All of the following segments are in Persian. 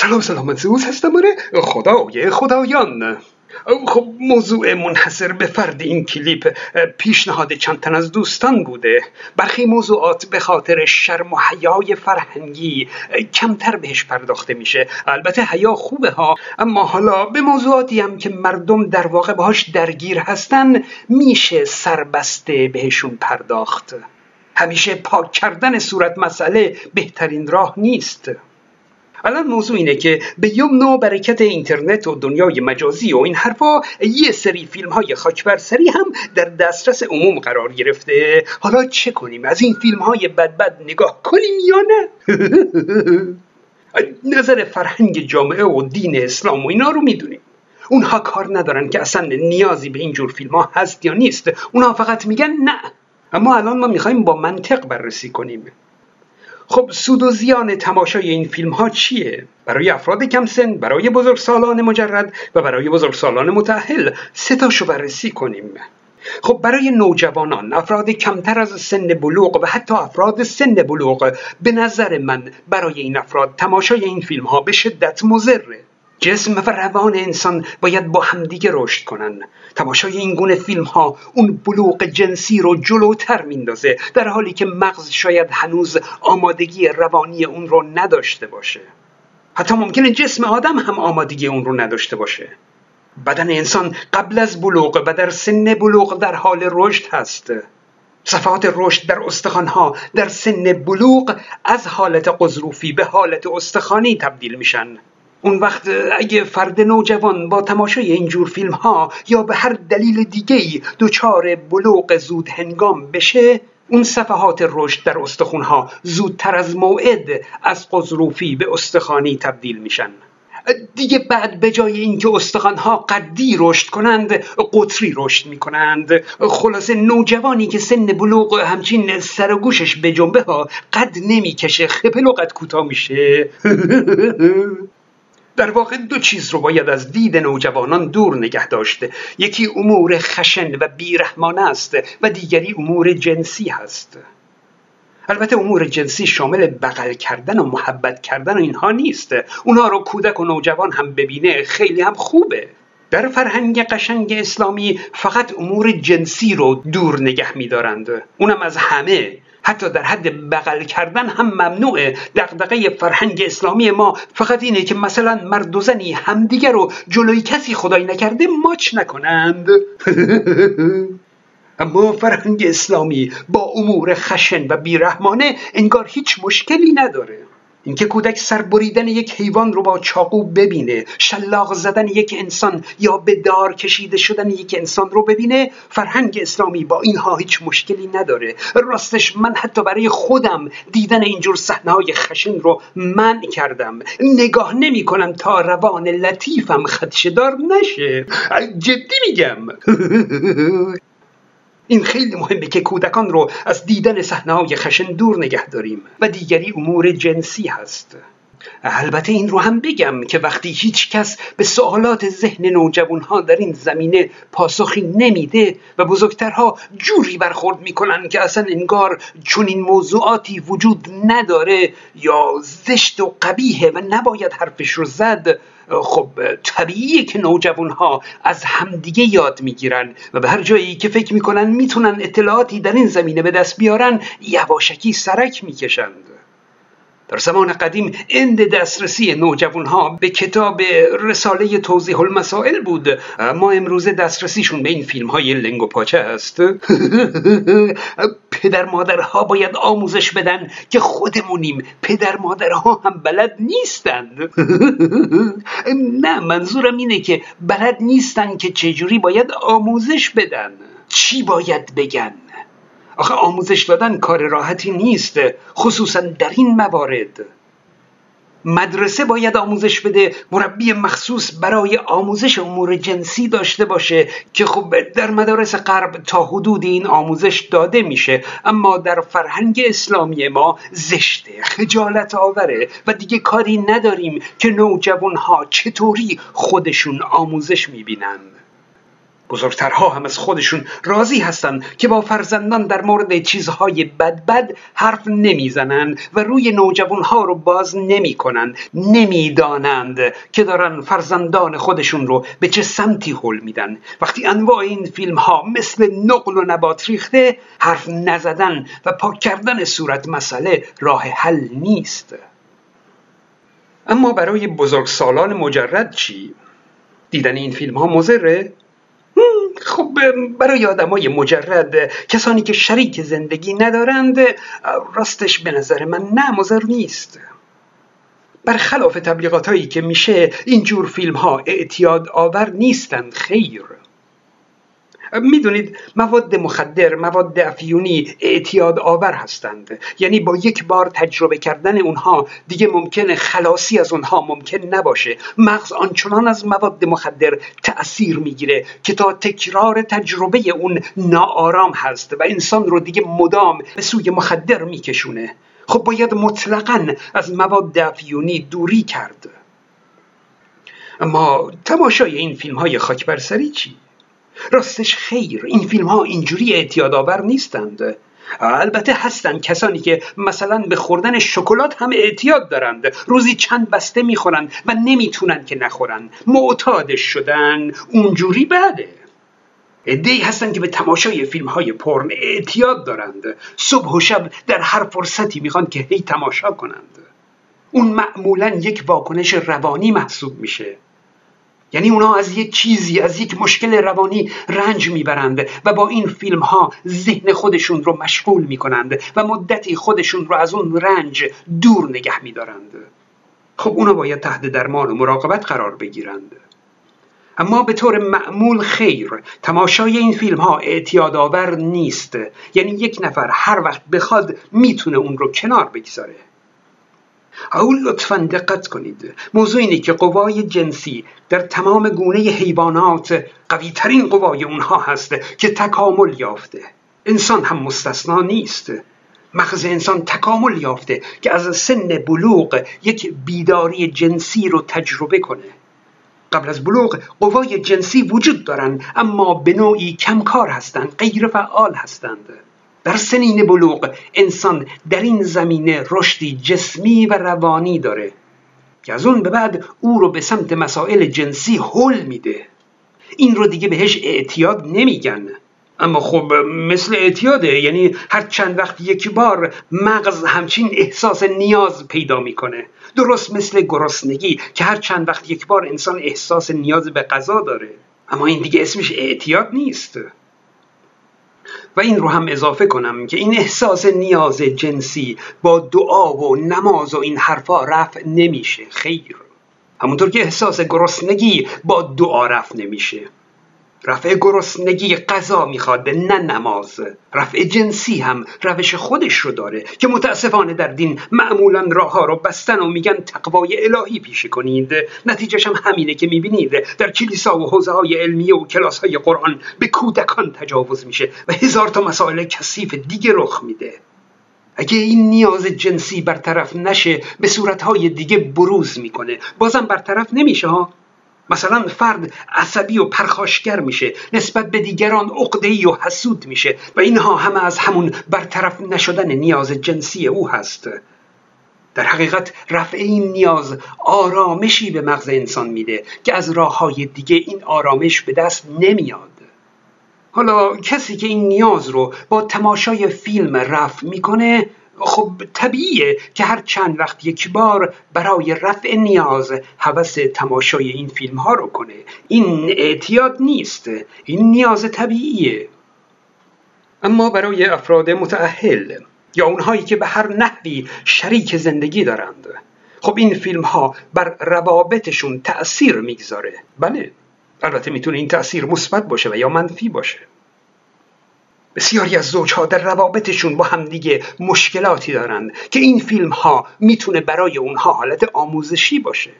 سلام سلام زوز هستم آره. خدای خدایان. خب موضوع منحصر به فرد این کلیپ پیشنهاد چند تن از دوستان بوده. برخی موضوعات به خاطر شرم و حیای فرهنگی کمتر بهش پرداخته میشه. البته حیا خوبه ها. اما حالا به موضوعاتی هم که مردم در واقع باهاش درگیر هستن میشه سربسته بهشون پرداخت. همیشه پاک کردن صورت مسئله بهترین راه نیست. الان موضوع اینه که به یمن و برکت اینترنت و دنیای مجازی و این حرفا یه سری فیلم های خاکبرسری هم در دسترس عموم قرار گرفته. حالا چه کنیم؟ از این فیلم های بد بد نگاه کنیم یا نه؟ نظر فرهنگ جامعه و دین اسلام و اینا رو می‌دونیم. اونها کار ندارن که اصلا نیازی به اینجور فیلم ها هست یا نیست. اونها فقط میگن نه. اما الان ما می‌خوایم با منطق بررسی کنیم. خب سود و زیان تماشای این فیلم ها چیه؟ برای افراد کم سن، برای بزرگسالان مجرد و برای بزرگسالان متأهل سه تاشو بررسی کنیم. خب برای نوجوانان افراد کمتر از سن بلوغ و حتی افراد سن بلوغ به نظر من برای این افراد تماشای این فیلم ها به شدت مضره جسم و روان انسان باید با همدیگه رشد کنن. تماشای این گونه فیلم ها اون بلوغ جنسی رو جلوتر میندازه در حالی که مغز شاید هنوز آمادگی روانی اون رو نداشته باشه. حتی ممکنه جسم آدم هم آمادگی اون رو نداشته باشه. بدن انسان قبل از بلوغ و در سن بلوغ در حال رشد هست. صفحات رشد در استخوانها در سن بلوغ از حالت قضروفی به حالت استخوانی تبدیل میشن. اون وقت اگه فرد نوجوان با تماشای اینجور فیلم ها یا به هر دلیل دیگه دچار بلوغ زود هنگام بشه اون صفحات رشد در ها زودتر از موعد از قضروفی به استخوانی تبدیل میشن. دیگه بعد به جای اینکه ها قدی رشد کنند قطری رشد می‌کنند. خلاصه نوجوانی که سن بلوغ همچین سر و گوشش به جنبه ها قد نمی‌کشه خپل و قد کوتاه میشه. در واقع دو چیز رو باید از دید نوجوانان دور نگه داشته. یکی امور خشن و بیرحمانه است و دیگری امور جنسی هست. البته امور جنسی شامل بغل کردن و محبت کردن و اینها نیست. اونها رو کودک و نوجوان هم ببینه خیلی هم خوبه. در فرهنگ قشنگ اسلامی فقط امور جنسی رو دور نگه میدارند. اونم از همه. حتی در حد بغل کردن هم ممنوعه. دغدغه فرهنگ اسلامی ما فقط اینه که مثلا مرد و زنی همدیگه رو جلوی کسی خدایی نکرده ماچ نکنند. اما فرهنگ اسلامی با امور خشن و بیرحمانه انگار هیچ مشکلی نداره. اینکه کودک سر بریدن یک حیوان رو با چاقو ببینه شلاق زدن یک انسان یا به دار کشیده شدن یک انسان رو ببینه فرهنگ اسلامی با اینها هیچ مشکلی نداره. راستش من حتی برای خودم دیدن اینجور صحنه های خشن رو منع کردم. نگاه نمی کنم تا روان لطیفم خدشدار نشه. جدی میگم. این خیلی مهمه که کودکان رو از دیدن صحنه‌های خشن دور نگه داریم. و دیگری امور جنسی هست. البته این رو هم بگم که وقتی هیچ کس به سوالات ذهن نوجوان ها در این زمینه پاسخی نمیده و بزرگترها جوری برخورد می‌کنن که اصلا انگار چون این موضوعاتی وجود نداره یا زشت و قبیهه و نباید حرفش رو زد خب طبیعیه که نوجوان ها از همدیگه یاد می‌گیرن و به هر جایی که فکر می‌کنن می‌تونن اطلاعاتی در این زمینه به دست بیارن یواشکی سرک می‌کشند. در زمان قدیم اند دسترسی نوجوان ها به کتاب رساله توضیح المسائل بود. ما امروز دسترسیشون به این فیلم های لنگ و پاچه است. پدر مادرها باید آموزش بدن که خودمونیم پدر مادرها هم بلد نیستند. نه منظورم اینه که بلد نیستن که چجوری باید آموزش بدن. چی باید بگن؟ آخه آموزش دادن کار راحتی نیست خصوصا در این موارد. مدرسه باید آموزش بده مربی مخصوص برای آموزش امور جنسی داشته باشه که خب در مدارس غرب تا حدود این آموزش داده میشه اما در فرهنگ اسلامی ما زشته خجالت آوره و دیگه کاری نداریم که نوجوان ها چطوری خودشون آموزش می‌بینند بزرگترها هم از خودشون راضی هستند که با فرزندان در مورد چیزهای بد بد حرف نمی‌زنند و روی نوجوانها رو باز نمی‌کنند نمی‌دانند که دارن فرزندان خودشون رو به چه سمتی حل میدن وقتی انواع این فیلم ها مثل نقل و نبات ریخته حرف نزدن و پاک کردن صورت مسئله راه حل نیست اما برای بزرگسالان مجرد چی؟ دیدن این فیلم ها مزره؟ خب برای آدمای مجرد کسانی که شریک زندگی ندارند راستش به نظر من نه مزر نیست. برخلاف تبلیغات هایی که میشه اینجور فیلم ها اعتیاد آور نیستند. خیر. می‌دونید مواد مخدر مواد افیونی اعتیاد آور هستند. یعنی با یک بار تجربه کردن اونها دیگه ممکنه خلاصی از اونها ممکن نباشه. مغز آنچنان از مواد مخدر تأثیر می‌گیره که تا تکرار تجربه اون ناآرام هست و انسان رو دیگه مدام به سوی مخدر میکشونه. خب باید مطلقا از مواد افیونی دوری کرد. اما تماشای این فیلم های خاک برسری چی؟ راستش خیر این فیلم ها اینجوری اعتیاد آور نیستند. البته هستند کسانی که مثلا به خوردن شکلات هم اعتیاد دارند. روزی چند بسته می‌خورند و نمی‌تونند که نخورند معتادش شدن اونجوری بده ادهی هستند که به تماشای فیلم های پرن اعتیاد دارند. صبح و شب در هر فرصتی می‌خوان که هی تماشا کنند. اون معمولا یک واکنش روانی محسوب میشه. یعنی اونا از یک چیزی از یک مشکل روانی رنج می‌برند و با این فیلم ها ذهن خودشون رو مشغول می‌کنند و مدتی خودشون رو از اون رنج دور نگه میدارند. خب اونا باید تحت درمان و مراقبت قرار بگیرند. اما به طور معمول خیر تماشای این فیلم ها اعتیاد آور نیست. یعنی یک نفر هر وقت بخواد می‌تونه اون رو کنار بگذاره. او لطفا دقت کنید. موضوع اینه که قوای جنسی در تمام گونه حیوانات قوی ترین قوای اونها هست که تکامل یافته. انسان هم مستثنا نیست. مغز انسان تکامل یافته که از سن بلوغ یک بیداری جنسی رو تجربه کنه. قبل از بلوغ قوای جنسی وجود دارند اما به نوعی کمکار هستند غیر فعال هستند. در سنین بلوغ انسان در این زمینه رشدی جسمی و روانی داره که از اون به بعد او رو به سمت مسائل جنسی حل میده. این رو دیگه بهش اعتیاد نمیگن. اما خب مثل اعتیاده یعنی هر چند وقت یک بار مغز همچین احساس نیاز پیدا می‌کنه. درست مثل گرسنگی که هر چند وقت یک بار انسان احساس نیاز به غذا داره. اما این دیگه اسمش اعتیاد نیست. و این رو هم اضافه کنم که این احساس نیاز جنسی با دعا و نماز و این حرفا رفع نمیشه. خیر. همونطور که احساس گرسنگی با دعا رفع نمیشه. رفع گرسنگی قضا می‌خواد نه نماز. رفع جنسی هم روش خودش رو داره که متاسفانه در دین معمولا راه ها رو بستن و میگن تقوای الهی پیشه کنید. نتیجهش هم همینه که می‌بینید. در کلیسا و حوزه های علمیه و کلاس های قرآن به کودکان تجاوز میشه و هزار تا مسائل کثیف دیگه رخ میده. اگه این نیاز جنسی برطرف نشه به صورتهای دیگه بروز می‌کنه. بازم برطرف نمیشه ها؟ مثلا فرد عصبی و پرخاشگر میشه نسبت به دیگران عقده‌ای و حسود میشه و اینها همه از همون برطرف نشدن نیاز جنسی او هست. در حقیقت رفع این نیاز آرامشی به مغز انسان میده که از راه های دیگه این آرامش به دست نمیاد. حالا کسی که این نیاز رو با تماشای فیلم رفع می‌کنه خب طبیعیه که هر چند وقت یک بار برای رفع نیاز هوس تماشای این فیلم ها رو کنه. این اعتیاد نیست. این نیاز طبیعیه. اما برای افراد متعهل یا اونهایی که به هر نحوی شریک زندگی دارند خب این فیلم ها بر روابطشون تأثیر می‌گذاره. بله البته می‌تونه این تأثیر مثبت باشه و یا منفی باشه. بسیاری از زوجها در روابطشون با همدیگه مشکلاتی دارند که این فیلم ها می‌تونه برای اونها حالت آموزشی باشه.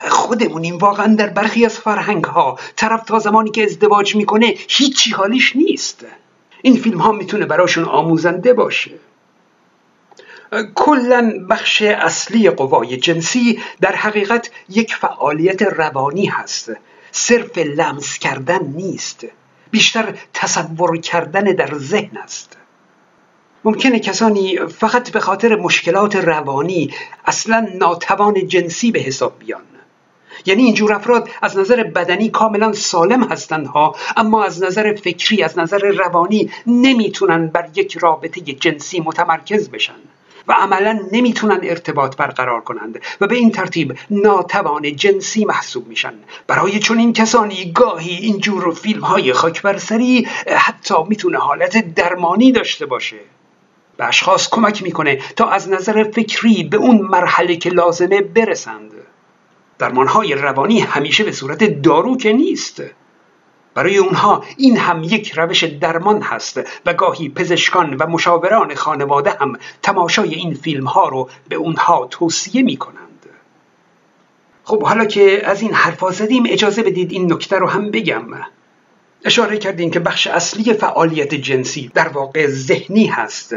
خودمونیم واقعا در برخی از فرهنگ ها طرف تا زمانی که ازدواج می‌کنه هیچی حالیش نیست. این فیلم ها می‌تونه براشون آموزنده باشه. کلا بخش اصلی قوای جنسی در حقیقت یک فعالیت روانی هست. صرف لمس کردن نیست. بیشتر تصور کردن در ذهن است. ممکنه کسانی فقط به خاطر مشکلات روانی اصلا ناتوان جنسی به حساب بیان. یعنی اینجور افراد از نظر بدنی کاملا سالم هستند ها اما از نظر فکری از نظر روانی نمی‌تونن بر یک رابطه جنسی متمرکز بشن. و عملا نمی‌تونن ارتباط برقرار کنند و به این ترتیب ناتوان جنسی محسوب میشن. برای چون این کسانی گاهی اینجور فیلم های خاک برسری حتی می‌تونه حالت درمانی داشته باشه. به اشخاص کمک می‌کنه تا از نظر فکری به اون مرحله که لازمه برسند. درمانهای روانی همیشه به صورت دارو که نیست. برای اونها این هم یک روش درمان هست و گاهی پزشکان و مشاوران خانواده هم تماشای این فیلم ها رو به اونها توصیه می کنند. خب حالا که از این حرفا زدیم اجازه بدید این نکته رو هم بگم اشاره کردیم که بخش اصلی فعالیت جنسی در واقع ذهنی هست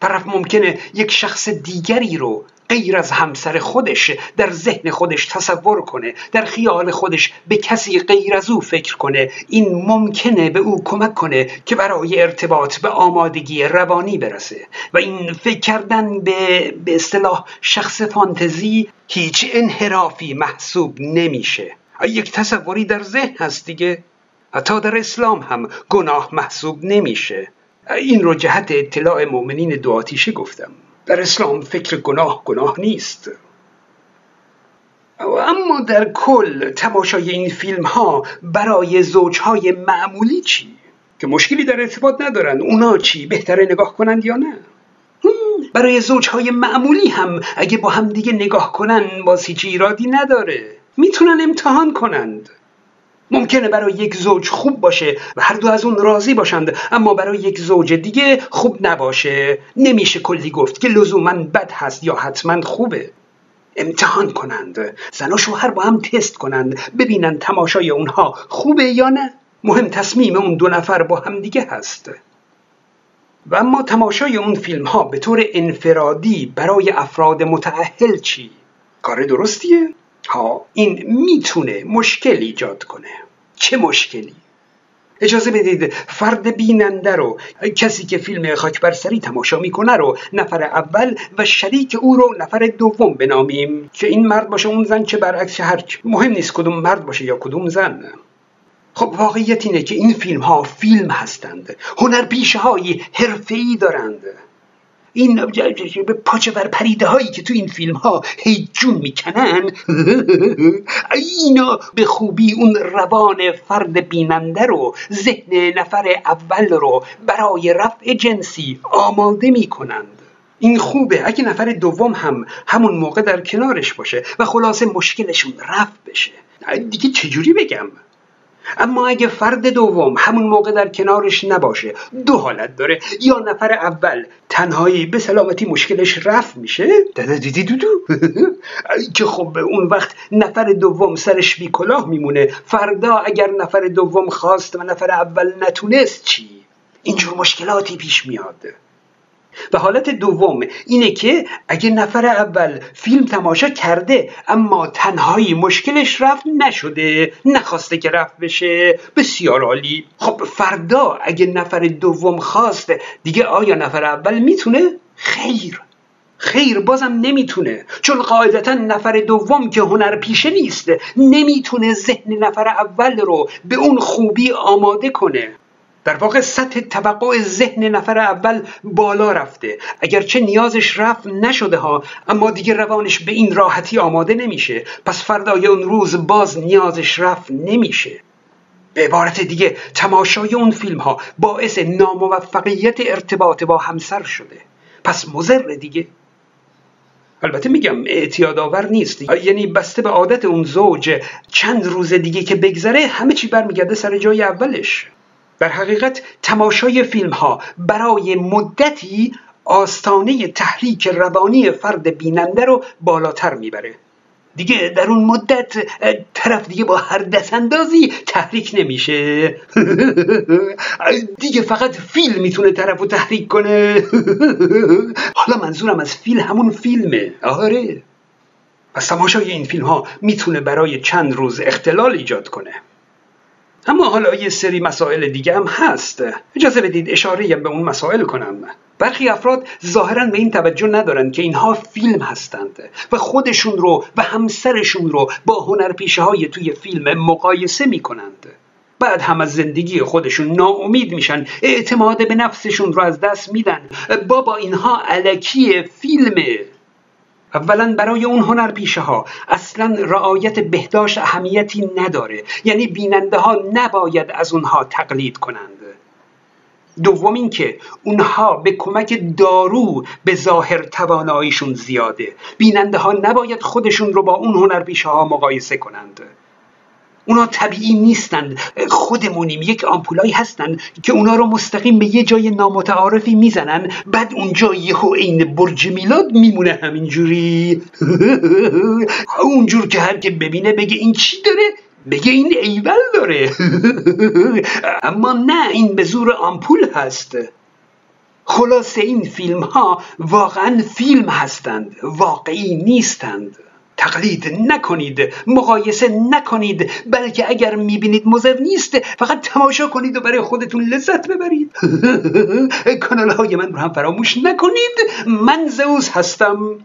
طرف ممکنه یک شخص دیگری رو غیر از همسر خودش در ذهن خودش تصور کنه در خیال خودش به کسی غیر از او فکر کنه. این ممکنه به او کمک کنه که برای ارتباط به آمادگی روانی برسه. و این فکر کردن به به اصطلاح شخص فانتزی هیچ انحرافی محسوب نمیشه. یک تصوری در ذهن هست دیگه. حتی در اسلام هم گناه محسوب نمیشه. این رو جهت اطلاع مؤمنین دو آتیشه گفتم. در اسلام فکر گناه گناه نیست اما در کل تماشای این فیلم ها برای زوجهای معمولی چی؟ که مشکلی در ارتباط ندارن اونا چی؟ بهتره نگاه کنند یا نه؟ برای زوجهای معمولی هم اگه با هم دیگه نگاه کنن باز هیچ ایرادی نداره می‌تونن امتحان کنند ممکنه برای یک زوج خوب باشه و هر دو از اون راضی باشند اما برای یک زوج دیگه خوب نباشه. نمیشه کلی گفت که لزوما بد هست یا حتما خوبه. امتحان کنند. زن و شوهر با هم تست کنند. ببینند تماشای اونها خوبه یا نه. مهم تصمیم اون دو نفر با هم دیگه هست. و اما تماشای اون فیلم ها به طور انفرادی برای افراد متعهل چی؟ کار درستیه؟ ها این می‌تونه مشکل ایجاد کنه. چه مشکلی؟ اجازه بدید فرد بیننده رو کسی که فیلم خاک بر سری تماشا می‌کنه رو نفر اول و شریک او رو نفر دوم بنامیم. که این مرد باشه اون زن چه برعکس هر مهم نیست کدوم مرد باشه یا کدوم زن. خب واقعیت اینه که این فیلم ها فیلم هستند. هنر پیشه های حرفه‌ای دارند. این پاچه بر پریده هایی که تو این فیلم ها هی جون می‌کنن اینا به خوبی اون روان فرد بیننده رو ذهن نفر اول رو برای رفع جنسی آماده می‌کنند. این خوبه اگه نفر دوم هم همون موقع در کنارش باشه و خلاصه مشکلشون رفع بشه. دیگه چجوری بگم؟ اما اگه فرد دوم همون موقع در کنارش نباشه دو حالت داره. یا نفر اول تنهایی به سلامتی مشکلش رفت میشه. دیدی دو دو که خب اون وقت نفر دوم سرش بی کلاه میمونه. فردا اگر نفر دوم خواست و نفر اول نتونست چی؟ اینجور مشکلاتی پیش میاد. و حالت دوم. اینه که اگه نفر اول فیلم تماشا کرده اما تنهایی مشکلش رفت نشده نخواسته که رفت بشه. بسیار عالی. خب فردا اگه نفر دوم خواست دیگه آیا نفر اول می‌تونه؟ خیر. خیر بازم نمی‌تونه. چون قاعدتا نفر دوم که هنر پیشه نیست. نمی‌تونه ذهن نفر اول رو به اون خوبی آماده کنه. در واقع سطح توقع ذهن نفر اول بالا رفته. اگرچه نیازش رفت نشده ها اما دیگه روانش به این راحتی آماده نمیشه. پس فردای اون روز باز نیازش رفت نمیشه. به عبارت دیگه تماشای اون فیلم ها باعث ناموفقیت ارتباط با همسر شده. پس مزر دیگه. البته میگم اعتیاد آور نیست. یعنی بسته به عادت اون زوج چند روز دیگه که بگذره همه چی برمیگرده سر جای اولش. در حقیقت تماشای فیلم ها برای مدتی آستانه تحریک روانی فرد بیننده رو بالاتر می‌بره. دیگه در اون مدت طرف دیگه با هر دست اندازی تحریک نمیشه. دیگه فقط فیلم می‌تونه طرف رو تحریک کنه. حالا منظورم از فیلم همون فیلمه. آره. از تماشای این فیلم ها می‌تونه برای چند روز اختلال ایجاد کنه. اما حالا یه سری مسائل دیگه هم هست. اجازه بدید اشاره به اون مسائل کنم. برخی افراد ظاهرا به این توجه ندارند که اینها فیلم هستند و خودشون رو و همسرشون رو با هنرپیشه های توی فیلم مقایسه می‌کنند. بعد هم از زندگی خودشون ناامید میشن اعتماد به نفسشون رو از دست میدن. بابا اینها علکی فیلمه. اولا برای اون هنرپیشه ها اصلا رعایت بهداشت اهمیتی نداره یعنی بیننده ها نباید از اونها تقلید کنند. دوم اینکه اونها به کمک دارو به ظاهر تواناییشون زیاده. بیننده ها نباید خودشون رو با اون هنرپیشه ها مقایسه کنند. اونا طبیعی نیستند خودمونیم. یک آمپولایی هستند که اونا رو مستقیم به یه جای نامتعارفی می‌زنن. بعد اونجا یهو عین برج میلاد میمونه همینجوری. اونجور که هر که ببینه بگه این چی داره؟ بگه این ایول داره. اما نه این به زور آمپول هست. خلاصه این فیلم ها واقعا فیلم هستند. واقعی نیستند. تقلید نکنید مقایسه نکنید بلکه اگر می‌بینید مزر نیست فقط تماشا کنید و برای خودتون لذت ببرید. کانال های من رو هم فراموش نکنید. من زوز هستم.